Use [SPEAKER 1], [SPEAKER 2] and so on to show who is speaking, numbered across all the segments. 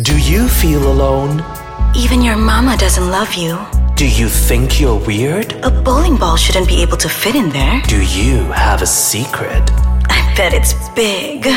[SPEAKER 1] Do you feel alone?
[SPEAKER 2] Even your mama doesn't love you.
[SPEAKER 1] Do you think you're weird?
[SPEAKER 2] A bowling ball shouldn't be able to fit in there.
[SPEAKER 1] Do you have a secret?
[SPEAKER 2] I bet it's big.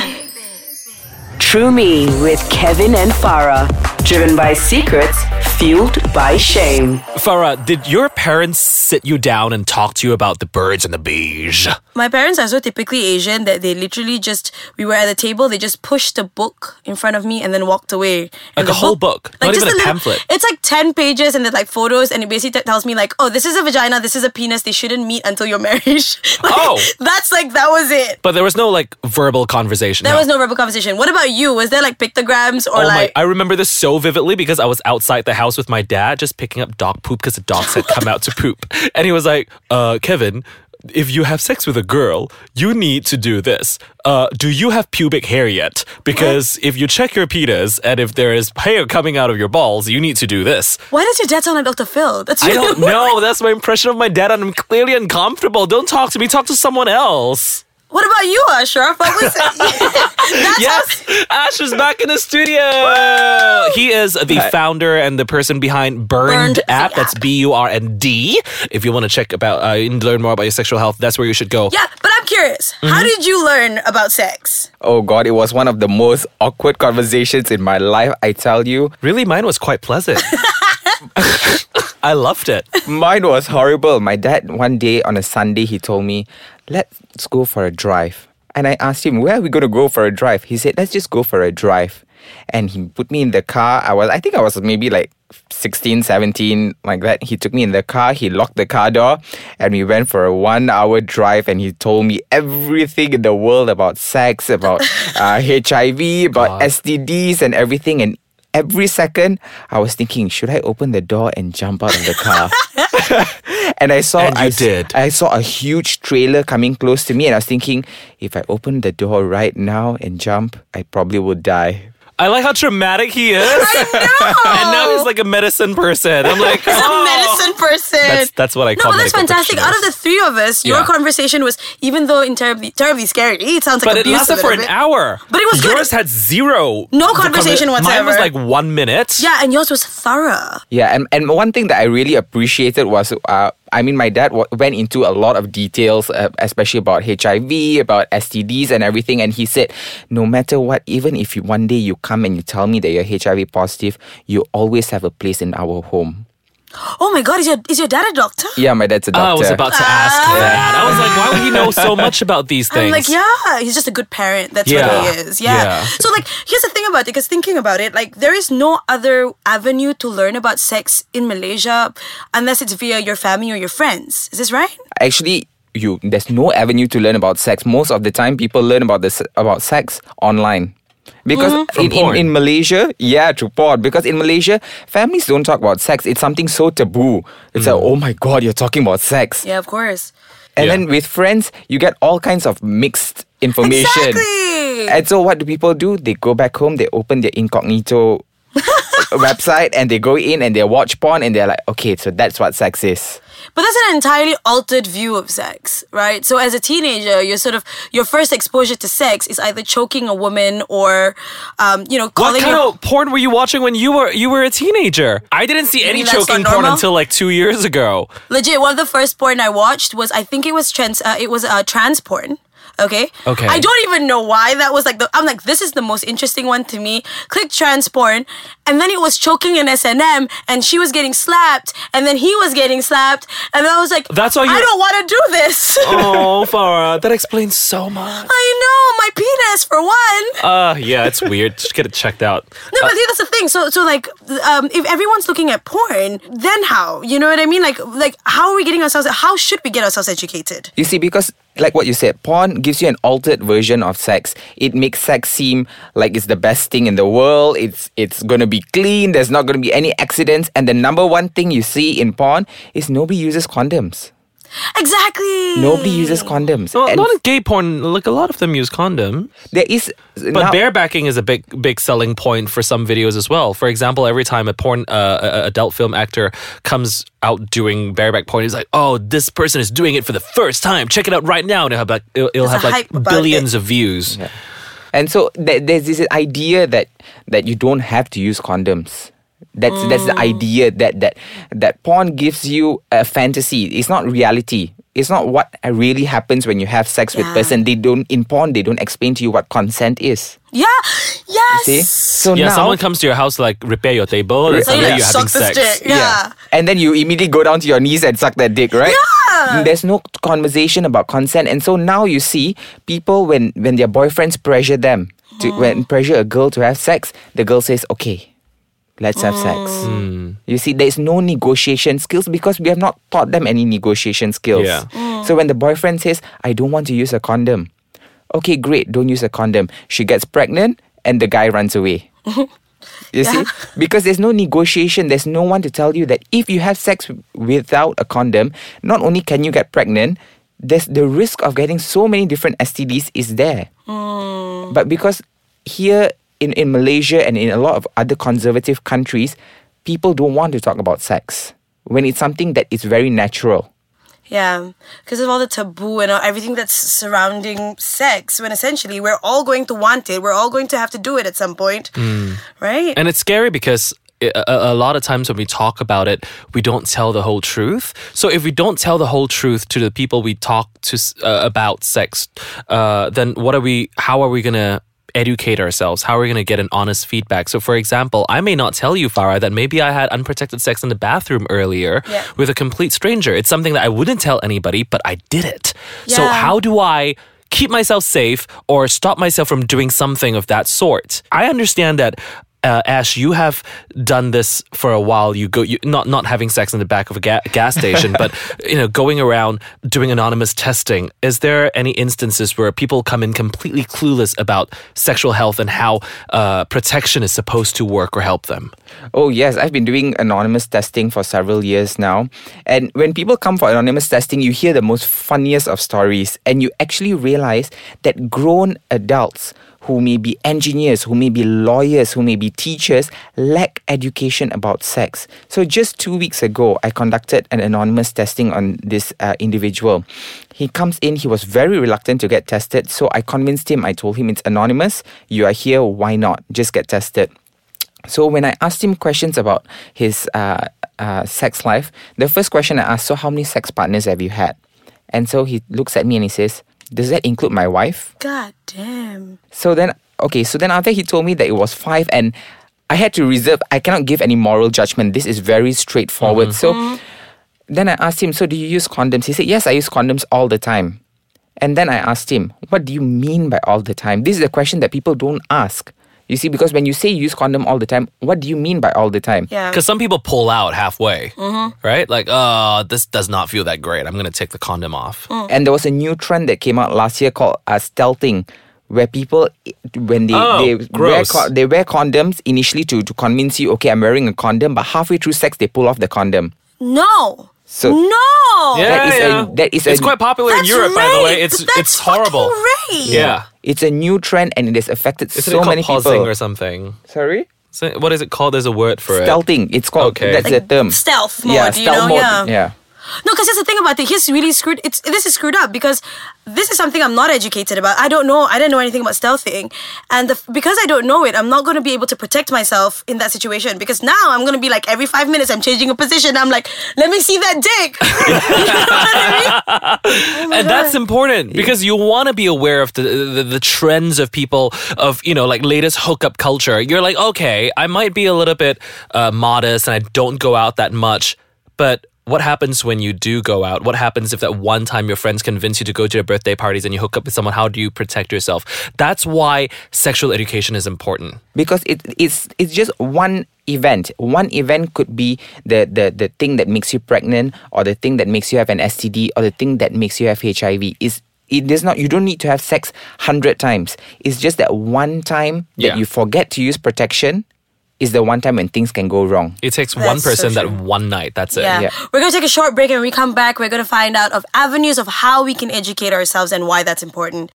[SPEAKER 3] True Me with Kevin and Farah. Driven by secrets, fueled by shame.
[SPEAKER 4] Farah, did your parents sit you down and talk to you about the birds and the bees?
[SPEAKER 5] My parents are so typically Asian that they literally just we were at the table, they just pushed a book in front of me and then walked away.
[SPEAKER 4] Like a
[SPEAKER 5] the
[SPEAKER 4] whole book, not
[SPEAKER 5] just
[SPEAKER 4] even a
[SPEAKER 5] little-
[SPEAKER 4] pamphlet.
[SPEAKER 5] It's like ten pages and there's like photos, and it basically t- tells me like, oh, this is a vagina, this is a penis. They shouldn't meet until your marriage. Like,
[SPEAKER 4] Oh.
[SPEAKER 5] that's like that was it.
[SPEAKER 4] But there was no like verbal conversation.
[SPEAKER 5] There was no verbal conversation. What about you? Was there like pictograms or
[SPEAKER 4] Oh
[SPEAKER 5] like?
[SPEAKER 4] my! I remember this so vividly because I was outside the house with my dad, just picking up dog poop because the dogs had come out to poop, and he was like, "Uh, Kevin." If you have sex with a girl, you need to do this. Uh, do you have pubic hair yet? Because if you check your penis and if there is hair coming out of your balls, you need to do this.
[SPEAKER 5] Why does your dad sound like Dr. Phil? That's
[SPEAKER 4] I don't know. That's my impression of my dad, and I'm clearly uncomfortable. Don't talk to me. Talk to someone else.
[SPEAKER 5] What about you, Ashraf? What was That's
[SPEAKER 4] Yes, Ash is back in the studio. He is the founder and the person behind Burnd,
[SPEAKER 5] Burnd, the
[SPEAKER 4] app. That's. B U R N D. If you want to check about uh, and learn more about your sexual health, that's where you should go.
[SPEAKER 5] Yeah, but I'm curious.
[SPEAKER 4] Mm-hmm.
[SPEAKER 5] How did you learn about sex?
[SPEAKER 6] Oh God, it was one of the most awkward conversations in my life, I tell you.
[SPEAKER 4] Really, mine was quite pleasant. I loved it.
[SPEAKER 6] Mine was horrible. My dad, one day on a Sunday, he told me, let's go for a drive. And I asked him, where are we going to go for a drive? He said, let's just go for a drive. And he put me in the car. I was, I think I was maybe like 16, 17, like that. He took me in the car. He locked the car door and we went for a one hour drive. And he told me everything in the world about sex, about uh, HIV, about
[SPEAKER 4] God.
[SPEAKER 6] STDs and everything. And every second, I was thinking, should I open the door and jump out of the car? and I saw
[SPEAKER 4] And you
[SPEAKER 6] I, s-
[SPEAKER 4] did.
[SPEAKER 6] I saw a huge trailer coming close to me and I was thinking if I open the door right now and jump I probably would die.
[SPEAKER 4] I like how dramatic he is. and now he's like a medicine person. I'm like,
[SPEAKER 5] He's
[SPEAKER 4] oh.
[SPEAKER 5] a medicine person.
[SPEAKER 4] That's- that's what I
[SPEAKER 5] no,
[SPEAKER 4] call
[SPEAKER 5] but that's fantastic. Out of the three of us, your
[SPEAKER 4] Yeah.
[SPEAKER 5] conversation was, even though in terribly, terribly scary, it sounds like
[SPEAKER 4] But it
[SPEAKER 5] abuse
[SPEAKER 4] lasted
[SPEAKER 5] a
[SPEAKER 4] for an
[SPEAKER 5] bit.
[SPEAKER 4] hour.
[SPEAKER 5] But it was good.
[SPEAKER 4] Yours had zero.
[SPEAKER 5] No conversation whatsoever.
[SPEAKER 4] Mine was like one minute.
[SPEAKER 5] Yeah, and yours was thorough.
[SPEAKER 6] Yeah, and, and one thing that I really appreciated was, uh, I mean, my dad w- went into a lot of details, uh, especially about HIV, about STDs, and everything. And he said, no matter what, even if you, one day you come and you tell me that you're HIV positive, you always have a place in our home.
[SPEAKER 5] Oh my god, is your is your dad a doctor?
[SPEAKER 6] Yeah, my dad's a doctor.
[SPEAKER 4] I was about to ask ah. that. I was like, why would he know so much about these things?
[SPEAKER 5] I'm like, yeah, he's just a good parent. That's
[SPEAKER 4] Yeah.
[SPEAKER 5] what he is. Yeah.
[SPEAKER 4] Yeah.
[SPEAKER 5] So like, here's the thing about it. Because thinking about it, like, there is no other avenue to learn about sex in Malaysia unless it's via your family or your friends. Is this right?
[SPEAKER 6] actually you there's no avenue to learn about sex most of the time people learn about this about sex online because mm-hmm.
[SPEAKER 4] From
[SPEAKER 6] in, in, in Malaysia, yeah, to porn. Because in Malaysia, families don't talk about sex. It's something so taboo. It's like, mm. oh my god, you're talking about sex.
[SPEAKER 5] Yeah, of course.
[SPEAKER 6] And
[SPEAKER 4] Yeah.
[SPEAKER 6] then with friends, you get all kinds of mixed information.
[SPEAKER 5] Exactly.
[SPEAKER 6] And so what do people do? They go back home, they open their incognito website and they go in and they watch porn and they're like, okay, so that's what sex is.
[SPEAKER 5] But that's an entirely altered view of sex, right? So as a teenager, you're sort of your first exposure to sex is either choking a woman or, um, you know,
[SPEAKER 4] what kind of porn were you watching when you were you were a teenager? I didn't see any choking porn until like two years ago.
[SPEAKER 5] Legit, one of the first porn I watched was I think it was trans. Uh, it was uh, trans porn. Okay.
[SPEAKER 4] Okay.
[SPEAKER 5] I don't even know why that was like the. I'm like, this is the most interesting one to me. Click trans porn, and then it was choking an S and M, and she was getting slapped, and then he was getting slapped, and then I was like,
[SPEAKER 4] That's all
[SPEAKER 5] I
[SPEAKER 4] you-
[SPEAKER 5] don't want to do this.
[SPEAKER 4] Oh, Farah, that explains so much.
[SPEAKER 5] I know my penis for one.
[SPEAKER 4] Uh, yeah, it's weird. Just get it checked out.
[SPEAKER 5] No, but see, that's the thing. So, so like, um, if everyone's looking at porn, then how? You know what I mean? Like, like, how are we getting ourselves? How should we get ourselves educated?
[SPEAKER 6] You see, because like what you said, porn gives you an altered version of sex. It makes sex seem like it's the best thing in the world. It's it's gonna be clean. There's not gonna be any accidents. And the number one thing you see in porn is nobody uses condoms.
[SPEAKER 5] Exactly.
[SPEAKER 6] Nobody uses condoms.
[SPEAKER 4] Well,
[SPEAKER 6] and
[SPEAKER 4] not in gay porn. Like a lot of them use condom.
[SPEAKER 6] there is
[SPEAKER 4] But
[SPEAKER 6] now,
[SPEAKER 4] barebacking is a big, big selling point for some videos as well. For example, every time a porn, uh, a- a adult film actor comes out doing bareback porn, he's like, "Oh, this person is doing it for the first time. Check it out right now." And it'll have like, it'll, it'll
[SPEAKER 5] There's
[SPEAKER 4] have
[SPEAKER 5] a
[SPEAKER 4] like
[SPEAKER 5] hype about
[SPEAKER 4] billions of views.
[SPEAKER 6] And so there, there's this idea that that you don't have to use condoms. That's that's the idea that that that porn gives you a fantasy. It's not reality. It's not what really happens when you have sex with person. They don't in porn. They don't explain to you what consent is.
[SPEAKER 5] Yeah. Yes.
[SPEAKER 6] See? So
[SPEAKER 4] Yeah,
[SPEAKER 6] now,
[SPEAKER 4] someone comes to your house like repair your table, and
[SPEAKER 5] So you
[SPEAKER 4] suddenly
[SPEAKER 5] like
[SPEAKER 4] you're having
[SPEAKER 5] suck the
[SPEAKER 4] sex.
[SPEAKER 5] stick. Yeah.
[SPEAKER 6] And then you immediately go down to your knees and suck that dick, right?
[SPEAKER 5] Yeah.
[SPEAKER 6] There's no conversation about consent. And so now you see people when when their boyfriends pressure them to
[SPEAKER 5] Mm.
[SPEAKER 6] when pressure a girl to have sex, the girl says, Okay, let's have sex.
[SPEAKER 5] Mm.
[SPEAKER 6] You see, there's no negotiation skills because we have not taught them any negotiation skills.
[SPEAKER 4] Yeah.
[SPEAKER 5] Mm.
[SPEAKER 6] So when the boyfriend says, I don't want to use a condom, okay, great, don't use a condom. She gets pregnant and the guy runs away. You see? Because there's no negotiation, there's no one to tell you that if you have sex without a condom, not only can you get pregnant, there's the risk of getting so many different STDs is there. But because here in, in Malaysia and in a lot of other conservative countries, people don't want to talk about sex when it's something that is very natural.
[SPEAKER 5] Yeah, because of all the taboo and all, everything that's surrounding sex, when essentially we're all going to want it, we're all going to have to do it at some point, right?
[SPEAKER 4] And it's scary because a, lot of times when we talk about it, we don't tell the whole truth. So if we don't tell the whole truth to the people we talk to uh, about sex, uh, then what are we? How are we gonna? Educate ourselves. How are we going to get an honest feedback? So, for example, I may not tell you, Farah, that maybe I had unprotected sex in the bathroom earlier
[SPEAKER 5] Yeah.
[SPEAKER 4] with a complete stranger. It's something that I wouldn't tell anybody, but I did it. So, how do I keep myself safe or stop myself from doing something of that sort? I understand that. Uh, Ash, you have done this for a while. You go, you, not not having sex in the back of a ga- gas station, but you know, going around doing anonymous testing. Is there any instances where people come in completely clueless about sexual health and how uh, protection is supposed to work or help them?
[SPEAKER 6] Oh, yes, I've been doing anonymous testing for several years now. And when people come for anonymous testing, you hear the most funniest of stories, and you actually realize that grown adults who may be engineers, who may be lawyers, who may be teachers, lack education about sex. So, just two weeks ago, I conducted an anonymous testing on this uh, individual. He comes in, he was very reluctant to get tested. So, I convinced him, I told him it's anonymous. You are here, why not? Just get tested. So when I asked him questions about his uh, uh, sex life, the first question I asked, so how many sex partners have you had? And so he looks at me and he says, does that include my wife?
[SPEAKER 5] God damn.
[SPEAKER 6] So then, okay, so then after he told me that it was five and I had to reserve, I cannot give any moral judgment. This is very straightforward. So mm-hmm. then I asked him, so do you use condoms? He said, yes, I use condoms all the time. And then I asked him, what do you mean by all the time? This is a question that people don't ask. You see, because when you say you use condom all the time, what do you mean by all the time?
[SPEAKER 5] Yeah.
[SPEAKER 4] Because some people pull out halfway, mm-hmm. right? Like, oh, this does not feel that great. I'm going to take the condom off. Mm.
[SPEAKER 6] And there was a new trend that came out last year called uh, stealthing, where people, when they
[SPEAKER 4] Oh,
[SPEAKER 6] they wear
[SPEAKER 4] gross.
[SPEAKER 6] they wear condoms initially to to convince you, okay, I'm wearing a condom, but halfway through sex they pull off the condom.
[SPEAKER 5] No.
[SPEAKER 6] So
[SPEAKER 5] no.
[SPEAKER 4] Yeah,
[SPEAKER 6] That is a-
[SPEAKER 4] yeah.
[SPEAKER 6] that is
[SPEAKER 4] it's
[SPEAKER 6] a-
[SPEAKER 4] quite popular in
[SPEAKER 5] That's
[SPEAKER 4] Europe, by the way. It's
[SPEAKER 5] That's
[SPEAKER 4] it's horrible.
[SPEAKER 5] rape.
[SPEAKER 4] Yeah.
[SPEAKER 6] It's a new trend and it has affected
[SPEAKER 4] Isn't
[SPEAKER 6] so
[SPEAKER 4] it called
[SPEAKER 6] many
[SPEAKER 4] pausing
[SPEAKER 6] people.
[SPEAKER 4] or something?
[SPEAKER 6] Sorry,
[SPEAKER 4] Is it- what is it called? There's a word for it.
[SPEAKER 6] stealthing. It's called.
[SPEAKER 4] Okay.
[SPEAKER 6] That's
[SPEAKER 5] Like
[SPEAKER 6] the term.
[SPEAKER 5] stealth mode,
[SPEAKER 6] yeah,
[SPEAKER 5] you
[SPEAKER 6] stealth
[SPEAKER 5] know?
[SPEAKER 6] mode.
[SPEAKER 5] Yeah.
[SPEAKER 6] yeah.
[SPEAKER 5] No, because that's the thing about it. He's really screwed. It's this is screwed up because this is something I'm not educated about. I don't know. I didn't know anything about stealthing, and the, because I don't know it, I'm not going to be able to protect myself in that situation. Because now I'm going to be like every five minutes I'm changing a position. I'm like, let me see that dick. you know what I mean?
[SPEAKER 4] and that's important because you want to be aware of the, the the trends of people of you know like latest hookup culture. You're like, okay, I might be a little bit uh, modest and I don't go out that much, but what happens when you do go out? What happens if that one time your friends convince you to go to their birthday parties and you hook up with someone? How do you protect yourself? That's why sexual education is important.
[SPEAKER 6] because it, it's it's just one event. One event could be the, the the thing that makes you pregnant, or the thing that makes you have an STD, or the thing that makes you have HIV. Is it does not. You don't need to have sex hundred times. It's just that one time that you forget to use protection is the one time when things can go wrong.
[SPEAKER 4] It takes
[SPEAKER 5] That's
[SPEAKER 4] one
[SPEAKER 5] so
[SPEAKER 4] person that one night. That's it.
[SPEAKER 5] Yeah.
[SPEAKER 6] Yeah.
[SPEAKER 5] We're going to take a short break and when we come back, we're going to find out of avenues of how we can educate ourselves and why that's important.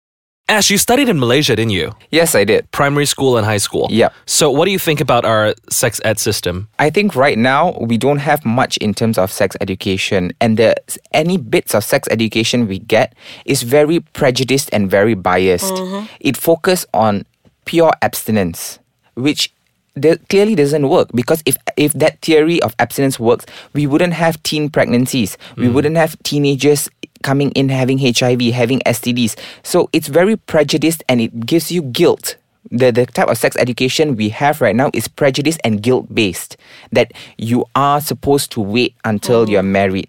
[SPEAKER 4] Ash, you studied in Malaysia, didn't you?
[SPEAKER 6] Yes, I did.
[SPEAKER 4] Primary school and high school.
[SPEAKER 6] Yeah.
[SPEAKER 4] So, what do you think about our sex ed system?
[SPEAKER 6] I think right now we don't have much in terms of sex education, and the any bits of sex education we get is very prejudiced and very biased. Mm-hmm. It focuses on pure abstinence, which de- clearly doesn't work because if if that theory of abstinence works, we wouldn't have teen pregnancies, we mm. wouldn't have teenagers coming in having HIV, having STDs. So it's very prejudiced and it gives you guilt. The, the type of sex education we have right now is prejudice and guilt based that you are supposed to wait until mm. you're married.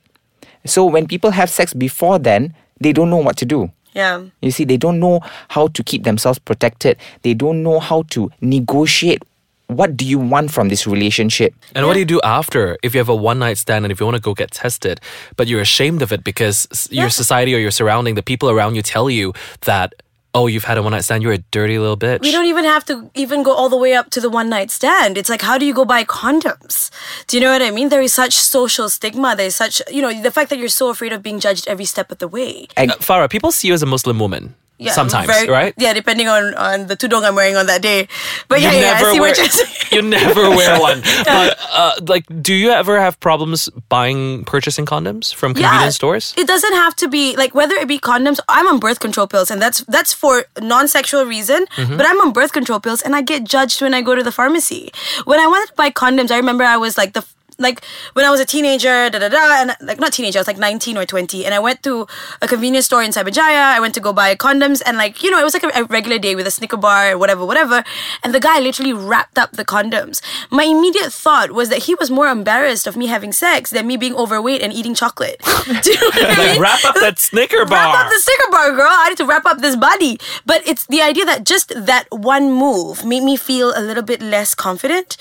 [SPEAKER 6] So when people have sex before then they don't know what to do.
[SPEAKER 5] Yeah.
[SPEAKER 6] you see they don't know how to keep themselves protected. They don't know how to negotiate what do you want from this relationship
[SPEAKER 4] And what do you do after if you have a one night stand and if you want to go get tested, but you're ashamed of it because s- your society or your surrounding, the people around you tell you that, oh, you've had a one night stand, you're a dirty little bitch.
[SPEAKER 5] We don't even have to even go all the way up to the one night stand. It's like, how do you go buy condoms? Do you know what I mean? There is such social stigma. There's such, you know, the fact that you're so afraid of being judged every step of the way.
[SPEAKER 6] and
[SPEAKER 4] Uh, Farah, people see you as a Muslim woman.
[SPEAKER 5] Yeah,
[SPEAKER 4] sometimes,
[SPEAKER 5] very-
[SPEAKER 4] right?
[SPEAKER 5] Yeah, depending on on the tudong I'm wearing on that day. But
[SPEAKER 4] You
[SPEAKER 5] yeah, yeah, I see
[SPEAKER 4] wear,
[SPEAKER 5] what you're saying.
[SPEAKER 4] you never wear one. But uh, like, do you ever have problems buying, purchasing condoms from convenience stores?
[SPEAKER 5] It doesn't have to be like whether it be condoms. I'm on birth control pills, and that's that's for non-sexual reason.
[SPEAKER 4] Mm-hmm.
[SPEAKER 5] But I'm on birth control pills, and I get judged when I go to the pharmacy. When I wanted to buy condoms, I remember I was like the like when I was a teenager, da da da, and like not teenager, I was like 19 or 20, and I went to a convenience store in Cyberjaya. I went to go buy condoms, and like you know, it was like a, a regular day with a Snicker bar or whatever, whatever. And the guy literally wrapped up the condoms. My immediate thought was that he was more embarrassed of me having sex than me being overweight and eating chocolate. Do you know what I
[SPEAKER 4] Like,
[SPEAKER 5] mean?
[SPEAKER 4] wrap up that Snicker bar.
[SPEAKER 5] Wrap up the sticker bar, girl. I need to wrap up this body. But it's the idea that just that one move made me feel a little bit less confident.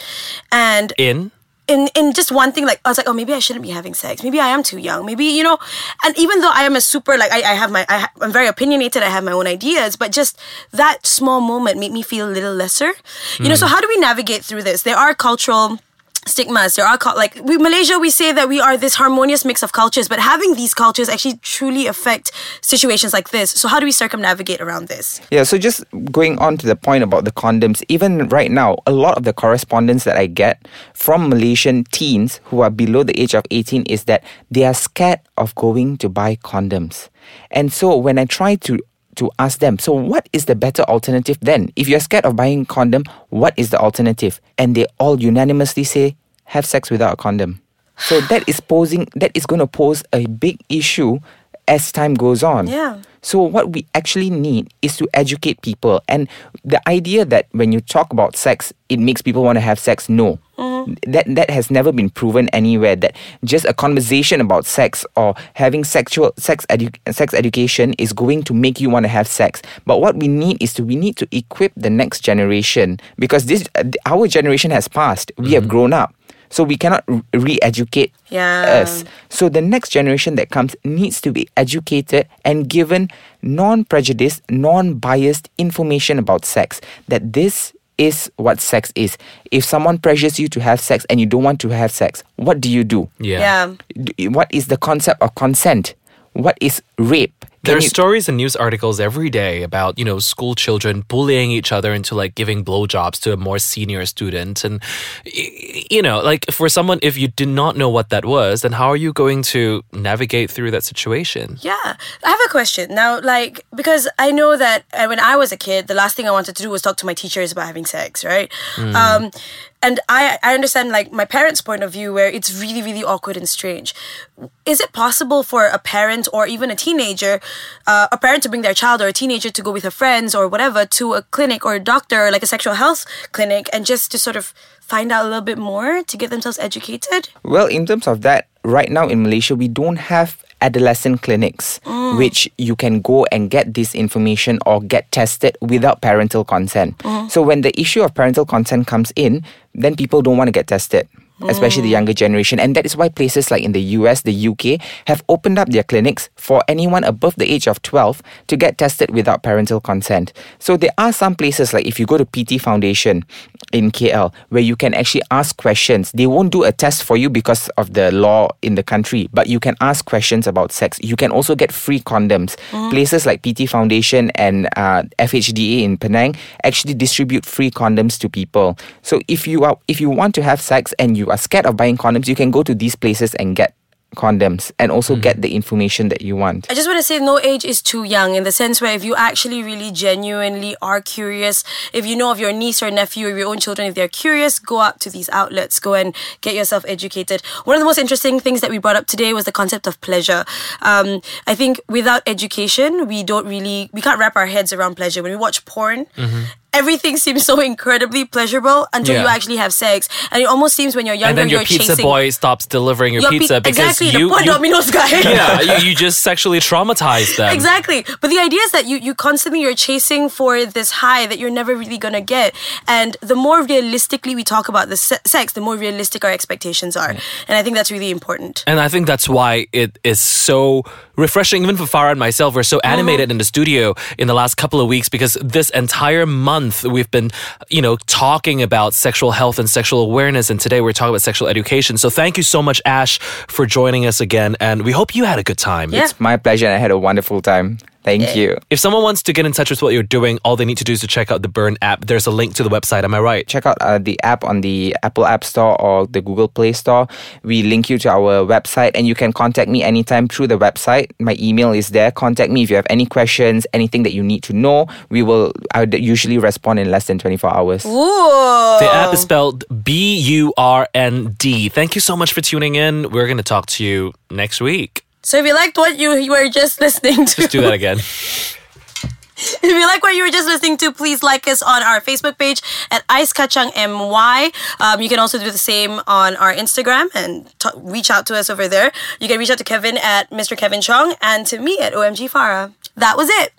[SPEAKER 5] And
[SPEAKER 4] In?
[SPEAKER 5] In in just one thing, like I was like, oh, maybe I shouldn't be having sex. Maybe I am too young. Maybe you know. And even though I am a super like I, I have my I ha- I'm very opinionated. I have my own ideas, but just that small moment made me feel a little lesser. You know. Hmm. So how do we navigate through this? There are cultural stigmas. There are like we malaysia we say that we are this harmonious mix of cultures but having these cultures actually truly affect situations like this. So how do we circumnavigate around this?
[SPEAKER 6] Yeah, so just going on to the point about the condoms, even right now, a lot of the correspondence that I get from Malaysian teens who are below the age of 18 is that they are scared of going to buy condoms. And so when I try to to ask them, so what is the better alternative then? If you're scared of buying condom, what is the alternative? And they all unanimously say, have sex without a condom. So that is posing that is going to pose a big issue as time goes on.
[SPEAKER 5] Yeah.
[SPEAKER 6] So what we actually need is to educate people. And the idea that when you talk about sex, it makes people want to have sex, no. Mm. That that has never been proven anywhere. That just a conversation about sex or having sexual sex edu- sex education is going to make you want to have sex. But what we need is to we need to equip the next generation because this uh, our generation has passed. We have grown up. So we cannot re- re-educate
[SPEAKER 5] Yeah.
[SPEAKER 6] us. So the next generation that comes needs to be educated and given non-prejudiced, non-biased information about sex. That this is what sex is. If someone pressures you to have sex and you don't want to have sex, what do you do?
[SPEAKER 4] Yeah.
[SPEAKER 5] yeah
[SPEAKER 6] What is the concept of consent? What is rape?
[SPEAKER 4] There are
[SPEAKER 6] you-
[SPEAKER 4] stories and news articles every day about, you know, school children bullying each other into like giving blowjobs to a more senior student. And, you know, like for someone, if you did not know what that was, then how are you going to navigate through that situation?
[SPEAKER 5] Yeah, I have a question now. Like, because I know that uh, when I was a kid, the last thing I wanted to do was talk to my teachers about having sex, right? Um, and I, I understand like my parents' point of view where it's really, really awkward and strange. Is it possible for a parent or even a teenager, uh, a parent to bring their child or a teenager to go with her friends or whatever to a clinic or a doctor, like a sexual health clinic, and just to sort of find out a little bit more to get themselves educated?
[SPEAKER 6] Well, in terms of that, right now in Malaysia, we don't have adolescent clinics mm. which you can go and get this information or get tested without parental consent. Mm. So when the issue of parental consent comes in, then people don't want to get tested especially the younger generation. And that is why places like in the US, the UK, have opened up their clinics for anyone above the age of 12 to get tested without parental consent. So there are some places like if you go to PT Foundation in KL where you can actually ask questions. They won't do a test for you because of the law in the country, but you can ask questions about sex. You can also get free condoms. Places like PT Foundation and uh, FHDA in Penang actually distribute free condoms to people. So if you are if you want to have sex and you are scared of buying condoms, you can go to these places and get condoms and also get the information that you want.
[SPEAKER 5] I just want to say no age is too young in the sense where if you actually really genuinely are curious, if you know of your niece or nephew or your own children, if they're curious, go out to these outlets, go and get yourself educated. One of the most interesting things that we brought up today was the concept of pleasure. Um, I think without education, we don't really, we can't wrap our heads around pleasure. When we watch porn, everything seems so incredibly pleasurable until you actually have sex. And it almost seems when you're younger,
[SPEAKER 4] and then your
[SPEAKER 5] you're
[SPEAKER 4] pizza
[SPEAKER 5] chasing.
[SPEAKER 4] boy stops delivering your,
[SPEAKER 5] your pi-
[SPEAKER 4] pizza because
[SPEAKER 5] exactly,
[SPEAKER 4] you,
[SPEAKER 5] the poor
[SPEAKER 4] you
[SPEAKER 5] Domino's guy.
[SPEAKER 4] yeah you, you just sexually traumatized them.
[SPEAKER 5] Exactly. But the idea is that you, you constantly you're chasing for this high that you're never really gonna get. And the more realistically we talk about the se- sex, the more realistic our expectations are. And I think that's really important.
[SPEAKER 4] And I think that's why it is so refreshing, even for Farah and myself. We're so animated uh-huh. in the studio in the last couple of weeks because this entire month we've been, you know, talking about sexual health and sexual awareness. And today we're talking about sexual education. So thank you so much, Ash, for joining us again. And we hope you had a good time.
[SPEAKER 5] Yeah.
[SPEAKER 6] It's my pleasure and I had a wonderful time. Thank you.
[SPEAKER 4] If someone wants to get in touch with what you're doing, all they need to do is to check out the Burn app. There's a link to the website. Am I right?
[SPEAKER 6] check out uh, the app on the Apple App Store or the Google Play Store. We link you to our website and you can contact me anytime through the website. My email is there. Contact me if you have any questions, anything that you need to know. We will I would usually respond in less than 24 hours.
[SPEAKER 5] Ooh.
[SPEAKER 4] The app is spelled B U R N D. Thank you so much for tuning in. We're going to talk to you next week.
[SPEAKER 5] So if you liked what you, you were just listening to,
[SPEAKER 4] Let's do that again.
[SPEAKER 5] if you like what you were just listening to, please like us on our Facebook page at Ice Kachang MY. Um, you can also do the same on our Instagram and t- reach out to us over there. You can reach out to Kevin at Mr. Kevin Chong and to me at OMG Farah. That was it.